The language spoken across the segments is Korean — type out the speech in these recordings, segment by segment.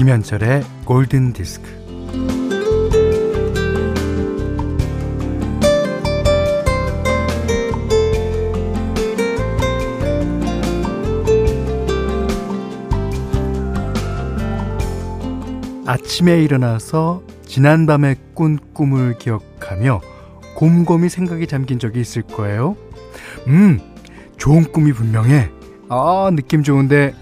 김현철의 골든 디스크. 아침에 일어나서 지난밤에 꾼 꿈을 기억하며 곰곰이 생각이 잠긴 적이 있을 거예요. 음, 좋은 꿈이 분명해. 아, 느낌 좋은데,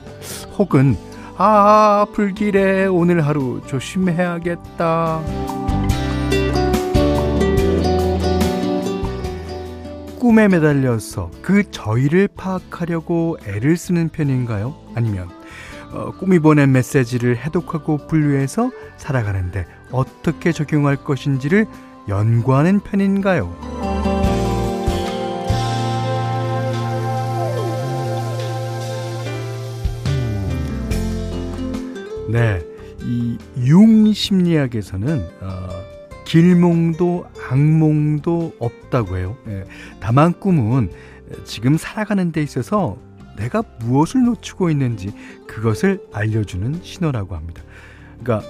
혹은, 아, 불길해. 오늘 하루 조심해야겠다. 꿈에 매달려서 그 저희를 파악하려고 애를 쓰는 편인가요? 아니면, 어, 꿈이 보낸 메시지를 해독하고 분류해서 살아가는데 어떻게 적용할 것인지를 연구하는 편인가요? 네, 이 융 심리학에서는 어, 길몽도 악몽도 없다고 해요. 예, 다만 꿈은 지금 살아가는 데 있어서 내가 무엇을 놓치고 있는지 그것을 알려주는 신호라고 합니다. 그러니까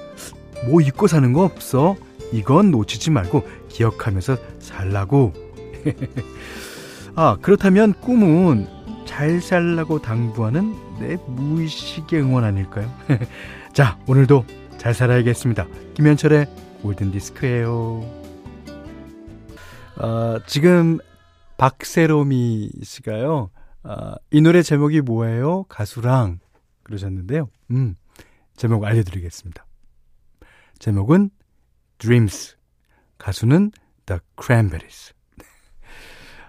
뭐 잊고 사는 거 없어. 이건 놓치지 말고 기억하면서 살라고. 아, 그렇다면 꿈은 잘 살라고 당부하는 내 무의식의 응원 아닐까요? 자, 오늘도 잘 살아야겠습니다. 김현철의 골든디스크예요. 아, 지금 박세롬이 씨가요. 아, 이 노래 제목이 뭐예요? 가수랑 그러셨는데요. 음, 제목 알려드리겠습니다. 제목은 Dreams. 가수는 The Cranberries.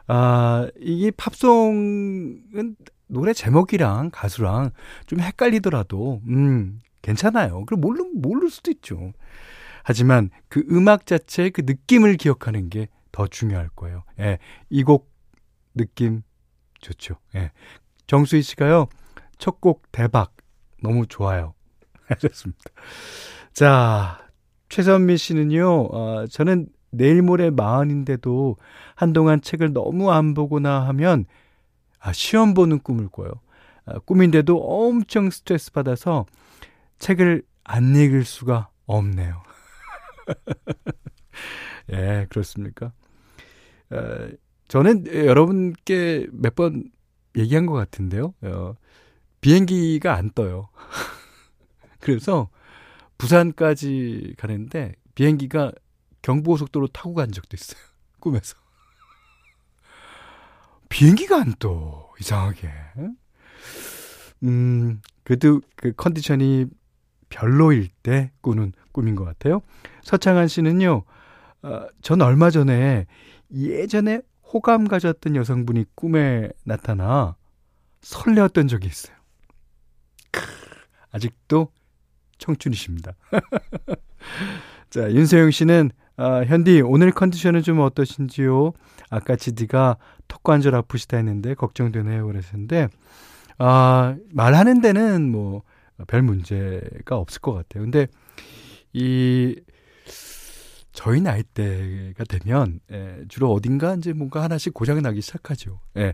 아, 이게 팝송은 노래 제목이랑 가수랑 좀 헷갈리더라도, 음, 괜찮아요. 그럼 모르, 모를 수도 있죠. 하지만 그 음악 자체의 그 느낌을 기억하는 게 더 중요할 거예요. 예, 이 곡 느낌 좋죠. 예. 정수희 씨가요, 첫 곡 대박. 너무 좋아요. 하셨습니다. 자, 최선미 씨는요, 어, 저는 내일 모레 마흔인데도 한동안 책을 너무 안 보거나 하면, 아, 시험 보는 꿈을 꿔요. 아, 꿈인데도 엄청 스트레스 받아서 책을 안 읽을 수가 없네요. 예, 그렇습니까? 어, 저는 여러분께 몇 번 얘기한 것 같은데요. 어, 비행기가 안 떠요. 그래서 부산까지 가는데 비행기가 경부고속도로 타고 간 적도 있어요. 꿈에서. 비행기가 안 떠. 이상하게. 음, 그래도 그 컨디션이 별로일 때 꾸는 꿈인 것 같아요. 서창한 씨는요, 어, 전 얼마 전에 예전에 호감 가졌던 여성분이 꿈에 나타나 설레었던 적이 있어요. 크, 아직도 청춘이십니다. 자, 윤세영 씨는 아, 현디 오늘 컨디션은 좀 어떠신지요? 아까 지디가 턱 관절 아프시다 했는데 걱정되네요 그러셨는데 아, 말하는 데는 뭐 별 문제가 없을 것 같아요. 근데 이 저희 나이대가 되면 예, 주로 어딘가 이제 뭔가 하나씩 고장이 나기 시작하죠. 예.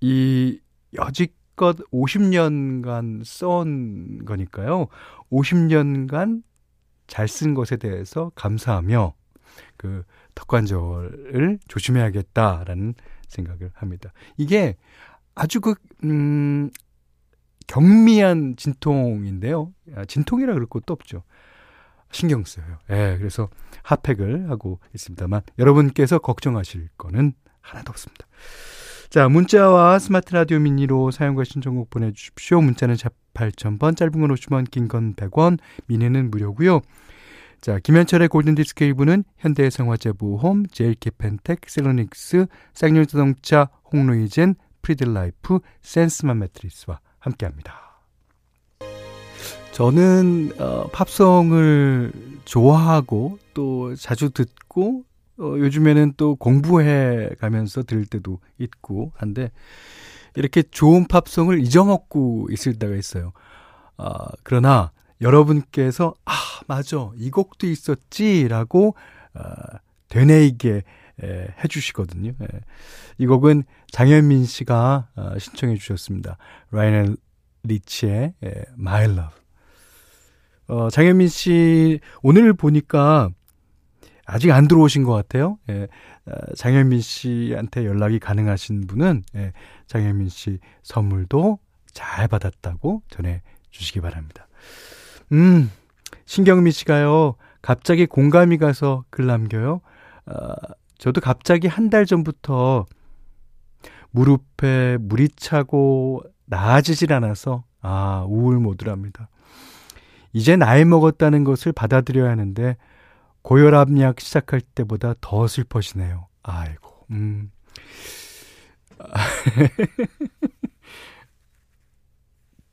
이 여지껏 50년간 써온 거니까요. 50년간 잘 쓴 것에 대해서 감사하며 그 턱관절을 조심해야겠다라는 생각을 합니다. 이게 아주 그, 음, 경미한 진통인데요. 아, 진통이라 그럴 것도 없죠. 신경 써요. 예, 그래서 핫팩을 하고 있습니다만 여러분께서 걱정하실 거는 하나도 없습니다. 자, 문자와 스마트 라디오 미니로 사용과 신청곡 보내주십시오. 문자는 샵 8000번, 짧은 건 50원, 긴 건 100원, 미니는 무료고요. 자, 김현철의 골든디스크 1부는 현대해상화재보험, 제일케펜텍, 셀로닉스, 쌍용자동차, 홍루이젠, 프리드라이프, 센스맘 매트리스와 함께 합니다. 저는 어, 팝송을 좋아하고 또 자주 듣고 어, 요즘에는 또 공부해 가면서 들을 때도 있고 한데 이렇게 좋은 팝송을 잊어먹고 있을 때가 있어요. 아, 그러나 여러분께서 아 맞아 이 곡도 있었지라고 어, 되뇌이게 에, 해주시거든요. 에. 이 곡은 장현민 씨가 어, 신청해 주셨습니다. 라이널 리치의 에, My Love. 어, 장현민 씨, 오늘 보니까 아직 안 들어오신 것 같아요. 예, 어, 장현민 씨한테 연락이 가능하신 분은, 예, 장현민 씨 선물도 잘 받았다고 전해 주시기 바랍니다. 음, 신경미 씨가요, 갑자기 공감이 가서 글 남겨요. 어, 저도 갑자기 한 달 전부터 무릎에 물이 차고 나아지질 않아서 아, 우울 모드랍니다. 이제 나이 먹었다는 것을 받아들여야 하는데 고혈압약 시작할 때보다 더 슬퍼지네요. 아이고. 음.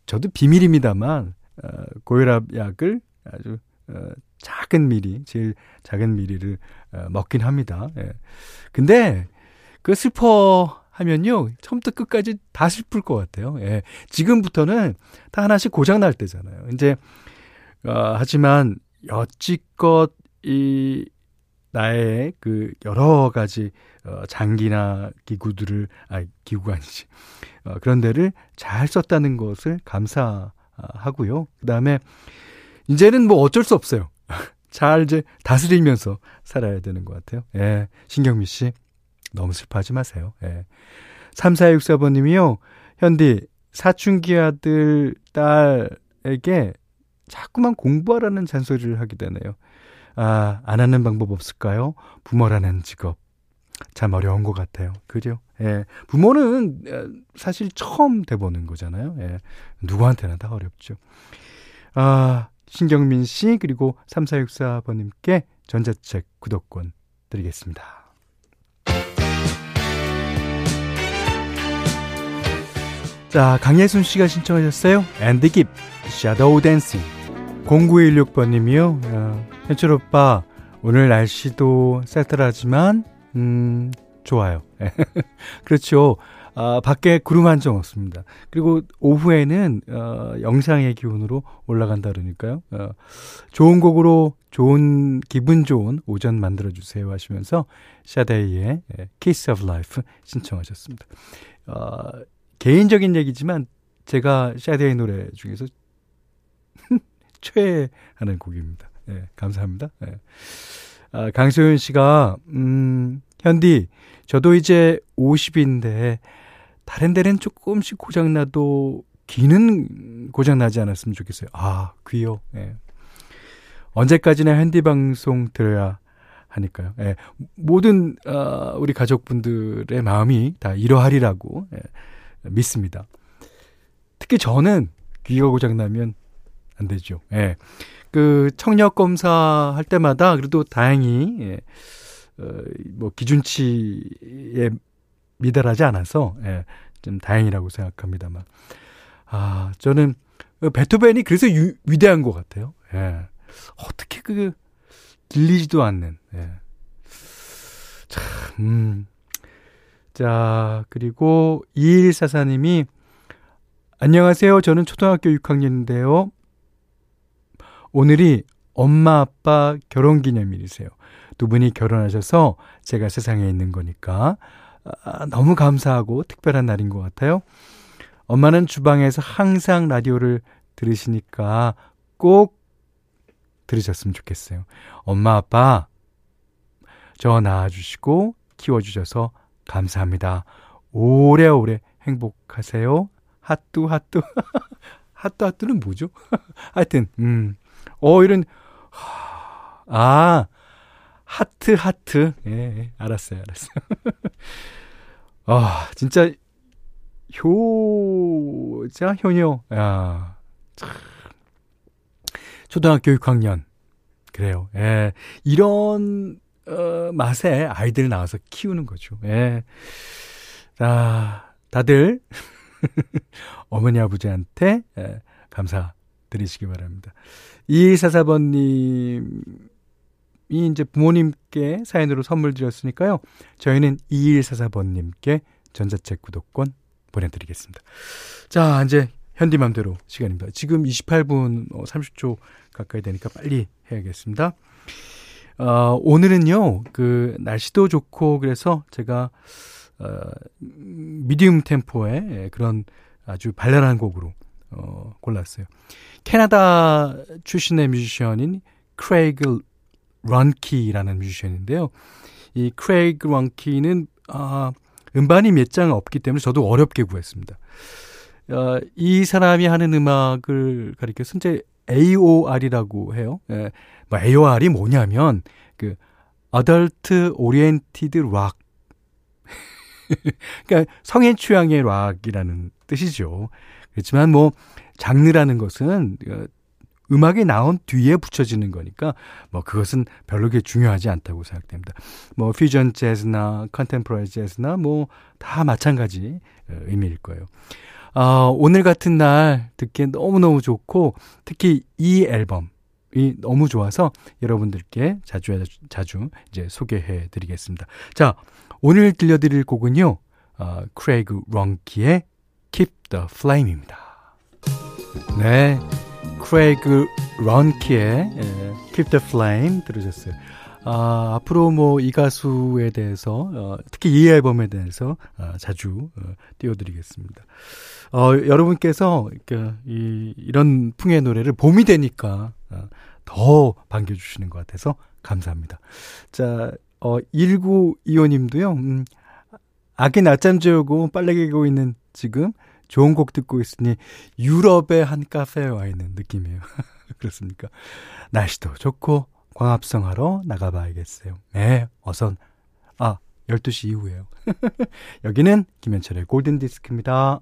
저도 비밀입니다만 어, 고혈압 약을 아주 어, 작은 미리, 제일 작은 미리를 어, 먹긴 합니다. 예. 근데 그 슬퍼 하면요. 처음부터 끝까지 다 슬플 것 같아요. 예. 지금부터는 다 하나씩 고장 날 때잖아요. 이제 어, 하지만 여지껏 이 나의 그 여러 가지 어, 장기나 기구들을 아 기구가 아니지 어, 그런 데를 잘 썼다는 것을 감사하고요. 그다음에 이제는 뭐 어쩔 수 없어요. 잘 이제 다스리면서 살아야 되는 것 같아요. 예, 신경미 씨 너무 슬퍼하지 마세요. 예. 3464번님이요. 현디 사춘기 아들 딸에게 자꾸만 공부하라는 잔소리를 하게 되네요. 아, 안 하는 방법 없을까요? 부모라는 직업. 참 어려운 것 같아요. 그죠? 예. 부모는 사실 처음 돼보는 거잖아요. 예. 누구한테나 다 어렵죠. 아, 신경민 씨, 그리고 3464번님께 전자책 구독권 드리겠습니다. 자, 강예순 씨가 신청하셨어요. 앤디 깁, Shadow Dancing. 0916번님이요. 어, 현철 오빠, 오늘 날씨도 쌀쌀하지만, 음, 좋아요. 그렇죠. 아, 밖에 구름 한 점 없습니다. 그리고 오후에는 어, 영상의 기온으로 올라간다 그러니까요. 어, 좋은 곡으로 좋은 기분 좋은 오전 만들어 주세요 하시면서 샤데이의 Kiss of Life 신청하셨습니다. 어, 개인적인 얘기지만 제가 샤데이 노래 중에서 최애하는 곡입니다. 네, 감사합니다. 네. 아, 강소연 씨가 음, 현디 저도 이제 50인데 다른 데는 조금씩 고장나도 귀는 고장나지 않았으면 좋겠어요. 아, 귀요. 예. 언제까지나 핸디 방송 들어야 하니까요. 예. 모든 어, 우리 가족분들의 마음이 다 이러하리라고 예, 믿습니다. 특히 저는 귀가 고장나면 안 되죠. 예. 그 청력 검사 할 때마다 그래도 다행히 예. 어, 뭐 기준치에 미달하지 않아서 예, 좀 다행이라고 생각합니다만 아 저는 베토벤이 그래서 유, 위대한 것 같아요. 예. 어떻게 그 들리지도 않는 예. 참 음. 자 그리고 2144님이 안녕하세요. 저는 초등학교 6학년인데요. 오늘이 엄마 아빠 결혼 기념일이세요. 두 분이 결혼하셔서 제가 세상에 있는 거니까 아, 너무 감사하고 특별한 날인 것 같아요. 엄마는 주방에서 항상 라디오를 들으시니까 꼭 들으셨으면 좋겠어요. 엄마, 아빠, 저 낳아주시고 키워주셔서 감사합니다. 오래오래 행복하세요. 핫뚜, 핫뚜. 핫뚜, 핫뚜는 뭐죠? 하여튼, 음. 어, 이런, 아, 하트, 하트. 예, 예, 알았어요, 알았어요. 아, 진짜, 효자, 효녀. 야, 참. 초등학교 6학년. 그래요. 예. 이런, 어, 맛에 아이들 나와서 키우는 거죠. 예. 자, 다들, 어머니, 아버지한테, 예, 감사드리시기 바랍니다. 2144번님, 이 이제 부모님께 사연으로 선물 드렸으니까요. 저희는 2144번님께 전자책 구독권 보내드리겠습니다. 자, 이제 현디맘대로 시간입니다. 지금 28분 30초 어, 가까이 되니까 빨리 해야겠습니다. 어, 오늘은요, 그, 날씨도 좋고, 그래서 제가, 어, medium 템포의 그런 아주 발랄한 곡으로 어, 골랐어요. 캐나다 출신의 뮤지션인 크레이그 런키라는 뮤지션인데요. 이 크레이그 런키는 아, 음반이 몇 장 없기 때문에 저도 어렵게 구했습니다. 어, 이 사람이 하는 음악을 가리켜서 이제 AOR이라고 해요. 예, 뭐 AOR이 뭐냐면 그 Adult Oriented Rock 그러니까 성인 취향의 락이라는 뜻이죠. 그렇지만 뭐 장르라는 것은 어, 음악이 나온 뒤에 붙여지는 거니까 뭐 그것은 별로 그렇게 중요하지 않다고 생각됩니다. 뭐 퓨전 재즈나 컨템포러리 재즈나 뭐 다 마찬가지 어, 의미일 거예요. 아, 오늘 같은 날 듣기에 너무너무 좋고 특히 이 앨범 이 너무 좋아서 여러분들께 자주 자주 이제 소개해 드리겠습니다. 자, 오늘 들려드릴 곡은요. 어, 크레이그 런키의 Keep the Flame입니다. 네. 크레이그 런키의 예, Keep the Flame 들으셨어요. 아, 앞으로 뭐 이 가수에 대해서 어, 특히 이 앨범에 대해서 어, 자주 어, 띄워드리겠습니다. 어, 여러분께서 이렇게 이, 이런 풍의 노래를 봄이 되니까 어, 더 반겨주시는 것 같아서 감사합니다. 자, 어, 1925님도요, 음, 아기 낮잠 재우고 빨래 개고 있는 지금 좋은 곡 듣고 있으니 유럽의 한 카페에 와 있는 느낌이에요. 그렇습니까? 날씨도 좋고 광합성 하러 나가봐야겠어요. 네, 어선. 아, 12시 이후에요. 여기는 김현철의 골든 디스크입니다.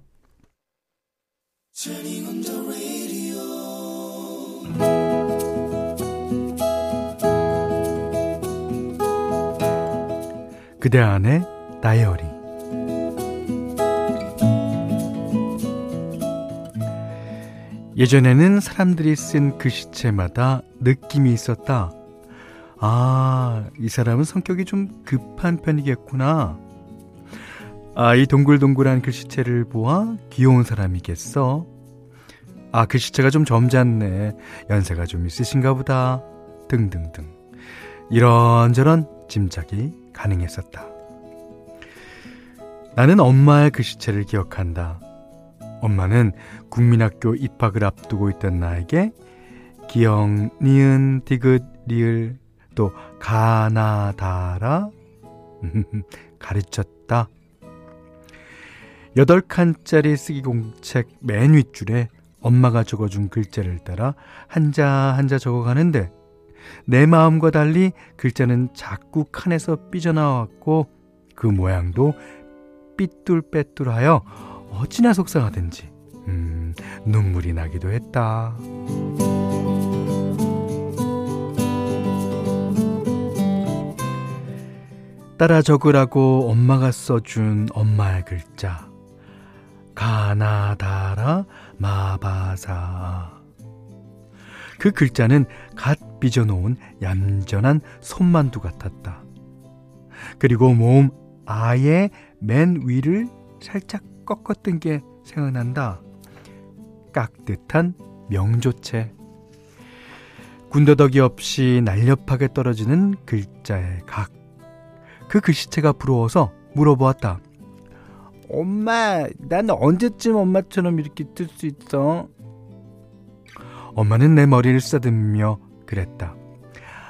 그대 안에 다이어리 예전에는 사람들이 쓴 글씨체마다 느낌이 있었다. 아, 이 사람은 성격이 좀 급한 편이겠구나. 아, 이 동글동글한 글씨체를 보아 귀여운 사람이겠어. 아, 글씨체가 좀 점잖네. 연세가 좀 있으신가 보다. 등등등. 이런저런 짐작이 가능했었다. 나는 엄마의 글씨체를 기억한다. 엄마는 국민학교 입학을 앞두고 있던 나에게 기억, 니은, 디귿, 리을, 또 가나다라 가르쳤다. 여덟 칸짜리 쓰기 공책 맨 윗줄에 엄마가 적어준 글자를 따라 한자 한자 적어가는데 내 마음과 달리 글자는 자꾸 칸에서 삐져나왔고 그 모양도 삐뚤빼뚤하여 어찌나 속상하든지 음, 눈물이 나기도 했다. 따라 적으라고 엄마가 써준 엄마의 글자 가나다라 마바사 그 글자는 갓 빚어놓은 얌전한 손만두 같았다. 그리고 몸 아예 맨 위를 살짝 꺾었던 게 생각난다. 깍듯한 명조체. 군더더기 없이 날렵하게 떨어지는 글자의 각. 그 글씨체가 부러워서 물어보았다. 엄마, 난 언제쯤 엄마처럼 이렇게 뜰 수 있어? 엄마는 내 머리를 쓰다듬으며 그랬다.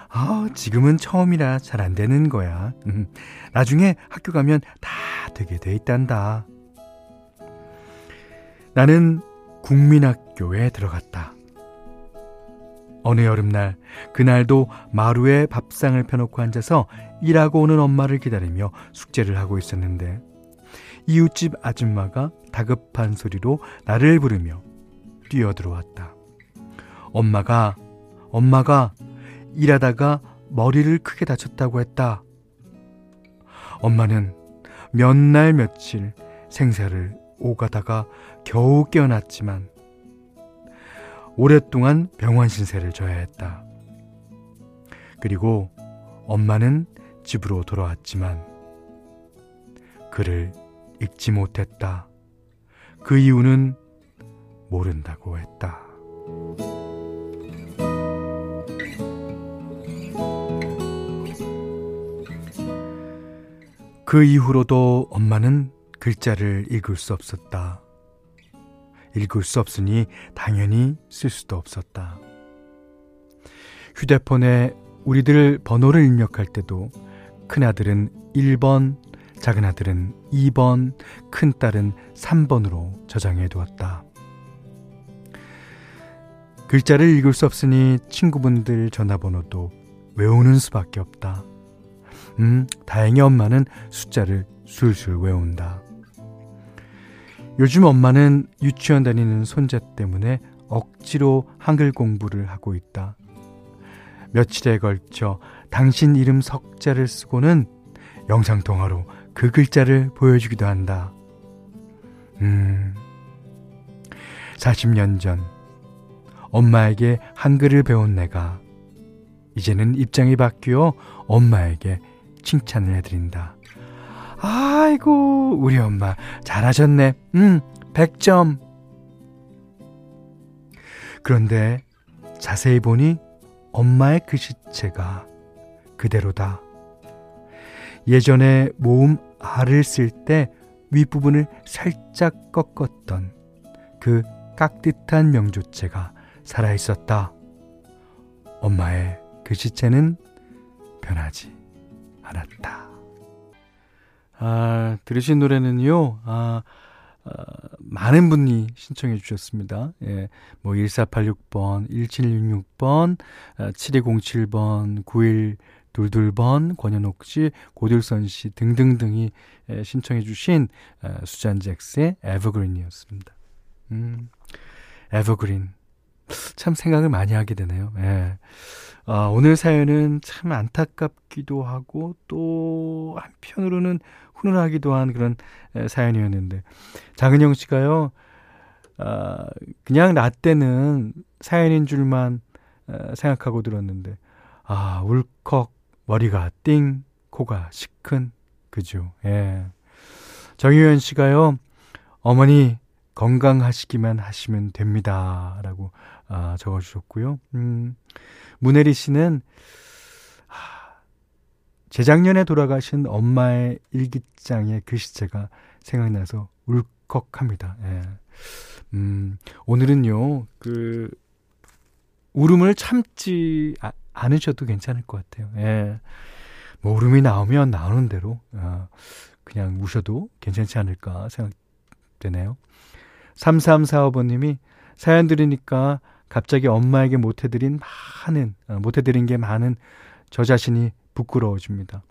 아, 지금은 처음이라 잘 안 되는 거야. 음, 나중에 학교 가면 다 되게 돼 있단다. 나는 국민학교에 들어갔다. 어느 여름날, 그날도 마루에 밥상을 펴놓고 앉아서 일하고 오는 엄마를 기다리며 숙제를 하고 있었는데, 이웃집 아줌마가 다급한 소리로 나를 부르며 뛰어들어왔다. 엄마가, 엄마가 일하다가 머리를 크게 다쳤다고 했다. 엄마는 몇 날 며칠 생사를 오가다가 겨우 깨어났지만 오랫동안 병원 신세를 져야 했다. 그리고 엄마는 집으로 돌아왔지만 그를 잊지 못했다. 그 이유는 모른다고 했다. 그 이후로도 엄마는 글자를 읽을 수 없었다. 읽을 수 없으니 당연히 쓸 수도 없었다. 휴대폰에 우리들 번호를 입력할 때도 큰아들은 1번, 작은아들은 2번, 큰딸은 3번으로 저장해 두었다. 글자를 읽을 수 없으니 친구분들 전화번호도 외우는 수밖에 없다. 음, 다행히 엄마는 숫자를 술술 외운다. 요즘 엄마는 유치원 다니는 손자 때문에 억지로 한글 공부를 하고 있다. 며칠에 걸쳐 당신 이름 석자를 쓰고는 영상통화로 그 글자를 보여주기도 한다. 음, 40년 전 엄마에게 한글을 배운 내가 이제는 입장이 바뀌어 엄마에게 칭찬을 해드린다. 아이고, 우리 엄마 잘하셨네. 음, 100점. 그런데 자세히 보니 엄마의 글씨체가 그대로다. 예전에 모음 R을 쓸 때 윗부분을 살짝 꺾었던 그 깍듯한 명조체가 살아 있었다. 엄마의 글씨체는 변하지 않았다. 아, 들으신 노래는요, 아, 아, 많은 분이 신청해 주셨습니다. 예, 뭐 1486번, 1766번, 아, 7207번, 9122번, 권현옥 씨, 고들선 씨 등등등이 예, 신청해 주신 아, 수잔 잭스의 에버그린이었습니다. 음, 에버그린. 참 생각을 많이 하게 되네요. 예. 아, 오늘 사연은 참 안타깝기도 하고 또 한편으로는 훈훈하기도 한 그런 사연이었는데 장은영 씨가요. 아, 그냥 나 때는 사연인 줄만 생각하고 들었는데 아, 울컥 머리가 띵 코가 시큰 그죠. 예. 정유현 씨가요. 어머니 건강하시기만 하시면 됩니다. 라고 아, 적어주셨고요. 음, 문혜리 씨는 재작년에 돌아가신 엄마의 일기장의 글씨체가 생각나서 울컥합니다. 예. 음, 오늘은요, 그, 울음을 참지 아, 않으셔도 괜찮을 것 같아요. 예. 뭐, 울음이 나오면 나오는 대로, 어, 그냥 우셔도 괜찮지 않을까 생각되네요. 3345번님이 사연 들으니까 갑자기 엄마에게 못해드린 많은, 어, 못해드린 게 많은 저 자신이 부끄러워집니다.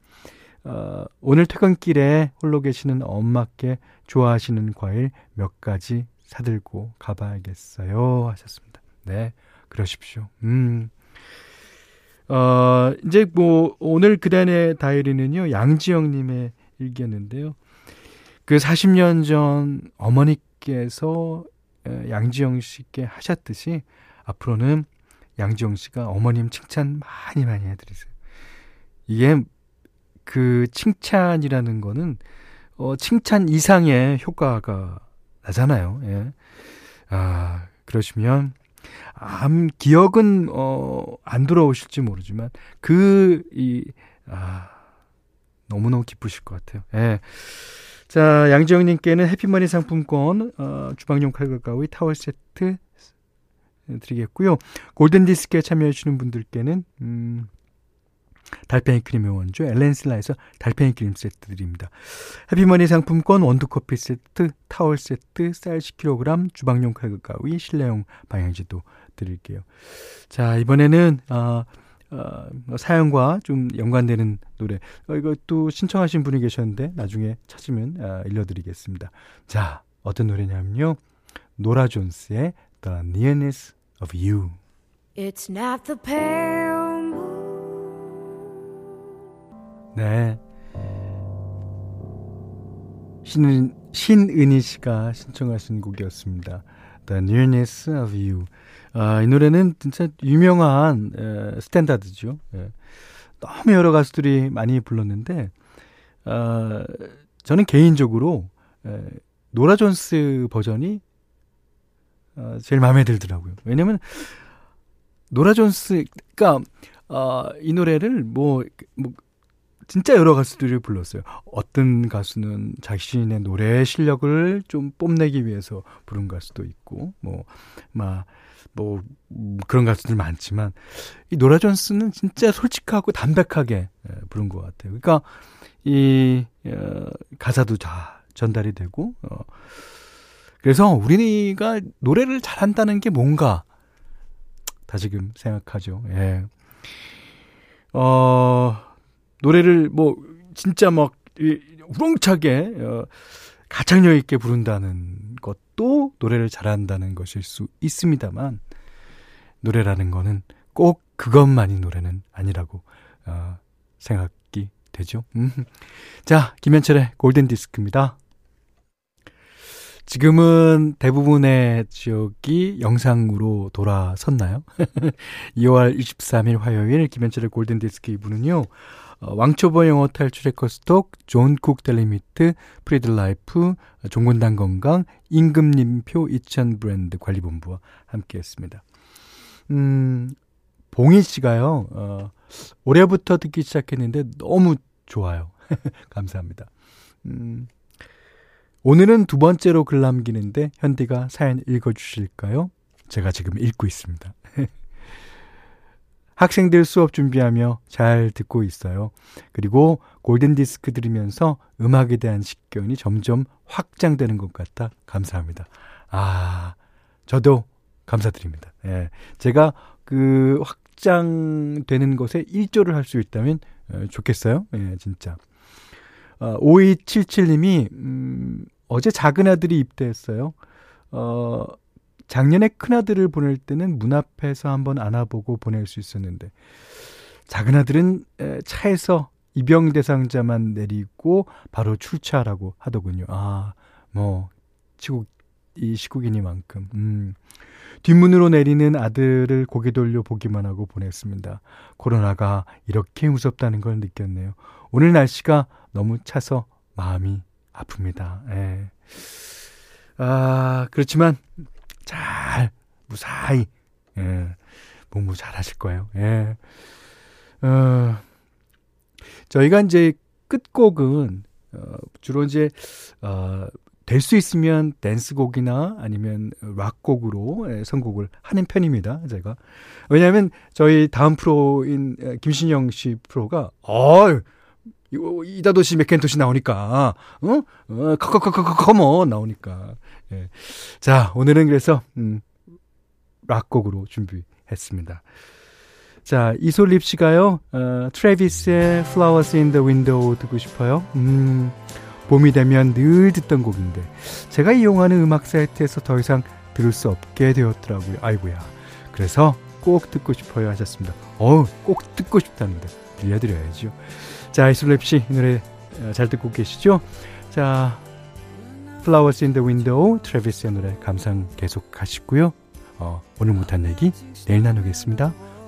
어, 오늘 퇴근길에 홀로 계시는 엄마께 좋아하시는 과일 몇 가지 사들고 가봐야겠어요. 하셨습니다. 네, 그러십시오. 음. 어, 이제 뭐, 오늘 그단의 다이어리는요, 양지영님의 일기였는데요. 그 40년 전 어머니께서 양지영 씨께 하셨듯이 앞으로는 양지영 씨가 어머님 칭찬 많이 많이 해드리세요. 이게 그 칭찬이라는 거는 어 칭찬 이상의 효과가 나잖아요. 예. 아, 그러시면 암 기억은 어안 돌아오실지 모르지만 그이 아, 너무너무 기쁘실 것 같아요. 예. 자, 양지영 님께는 해피머니 상품권 어 주방용 칼과 가위 타월 세트 드리겠고요. 골든 디스크에 참여해 주시는 분들께는 음 달팽이 크림 의 원조 엘렌슬라에서 달팽이 크림 세트 드립니다. 해피머니 상품권 원두커피 세트, 타월 세트, 쌀 10kg, 주방용 칼국 가위, 실내용 방향지도 드릴게요. 자, 이번에는 어, 어, 사연과 좀 연관되는 노래. 어, 이것도 신청하신 분이 계셨는데 나중에 찾으면 어, 일러드리겠습니다. 자, 어떤 노래냐면요. 노라 존스의 The Nearness of You. It's not the pale 네. 신, 신은희 씨가 신청하신 곡이었습니다. The Nearness of You. 아, 이 노래는 진짜 유명한 에, 스탠다드죠. 예. 너무 여러 가수들이 많이 불렀는데, 아, 저는 개인적으로 에, 노라 존스 버전이 어, 제일 마음에 들더라고요. 왜냐면 노라 존스, 그니까, 어, 이 노래를 뭐, 뭐 진짜 여러 가수들이 불렀어요. 어떤 가수는 자신의 노래 실력을 좀 뽐내기 위해서 부른 가수도 있고, 뭐, 막, 뭐, 그런 가수들 많지만, 이 노라 존스는 진짜 솔직하고 담백하게 예, 부른 것 같아요. 그러니까, 이, 어, 가사도 다 전달이 되고, 어, 그래서 우리가 노래를 잘한다는 게 뭔가, 다지금 생각하죠. 예. 어, 노래를 뭐 진짜 막 우렁차게 어, 가창력 있게 부른다는 것도 노래를 잘한다는 것일 수 있습니다만 노래라는 거는 꼭 그것만이 노래는 아니라고 어, 생각이 되죠. 음. 자, 김현철의 골든 디스크입니다. 지금은 대부분의 지역이 영상으로 돌아섰나요? 2월 23일 화요일 김현철의 골든디스크 2부는요. 어, 왕초보 영어 탈출 해커스톡, 존쿡 델리미트, 프리드라이프, 종근당 건강, 임금님표 2000 브랜드 관리본부와 함께했습니다. 음, 봉희 씨가요. 어, 올해부터 듣기 시작했는데 너무 좋아요. 감사합니다. 음, 오늘은 두 번째로 글 남기는데 현디가 사연 읽어주실까요? 제가 지금 읽고 있습니다. 학생들 수업 준비하며 잘 듣고 있어요. 그리고 골든디스크 들으면서 음악에 대한 식견이 점점 확장되는 것 같아 감사합니다. 아, 저도 감사드립니다. 예. 제가 그 확장되는 것에 일조를 할 수 있다면 어, 좋겠어요. 예, 진짜. 어, 5277님이, 음, 어제 작은 아들이 입대했어요. 어, 작년에 큰 아들을 보낼 때는 문 앞에서 한번 안아보고 보낼 수 있었는데, 작은 아들은 차에서 입영 대상자만 내리고 바로 출차라고 하더군요. 아, 뭐, 시국, 이 시국이니만큼. 음. 뒷문으로 내리는 아들을 고개 돌려 보기만 하고 보냈습니다. 코로나가 이렇게 무섭다는 걸 느꼈네요. 오늘 날씨가 너무 차서 마음이 아픕니다. 예. 아, 그렇지만 잘 무사히 예. 공부 잘 하실 거예요. 예. 어, 저희가 이제 끝곡은 어, 주로 이제 어, 될 수 있으면 댄스곡이나 아니면 락곡으로 예, 선곡을 하는 편입니다. 제가 왜냐하면 저희 다음 프로인 김신영 씨 프로가 어 이다도시 매킨토시 나오니까, 어? 어, 커커커커커, c'mon 나오니까. 예. 자, 오늘은 그래서, 음, 락곡으로 준비했습니다. 자, 이솔립 씨가요, 어, 트래비스의 Flowers in the Window 듣고 싶어요. 음, 봄이 되면 늘 듣던 곡인데, 제가 이용하는 음악 사이트에서 더 이상 들을 수 없게 되었더라고요. 아이고야. 그래서 꼭 듣고 싶어요 하셨습니다. 어우, 꼭 듣고 싶다는데, 들려드려야죠. 자, 이 노래 어, 잘 듣고 계시죠? 자, Flowers in the Window, 트래비스의 노래 감상 계속 하시고요. 어, 오늘 못한 얘기 내일 나누겠습니다.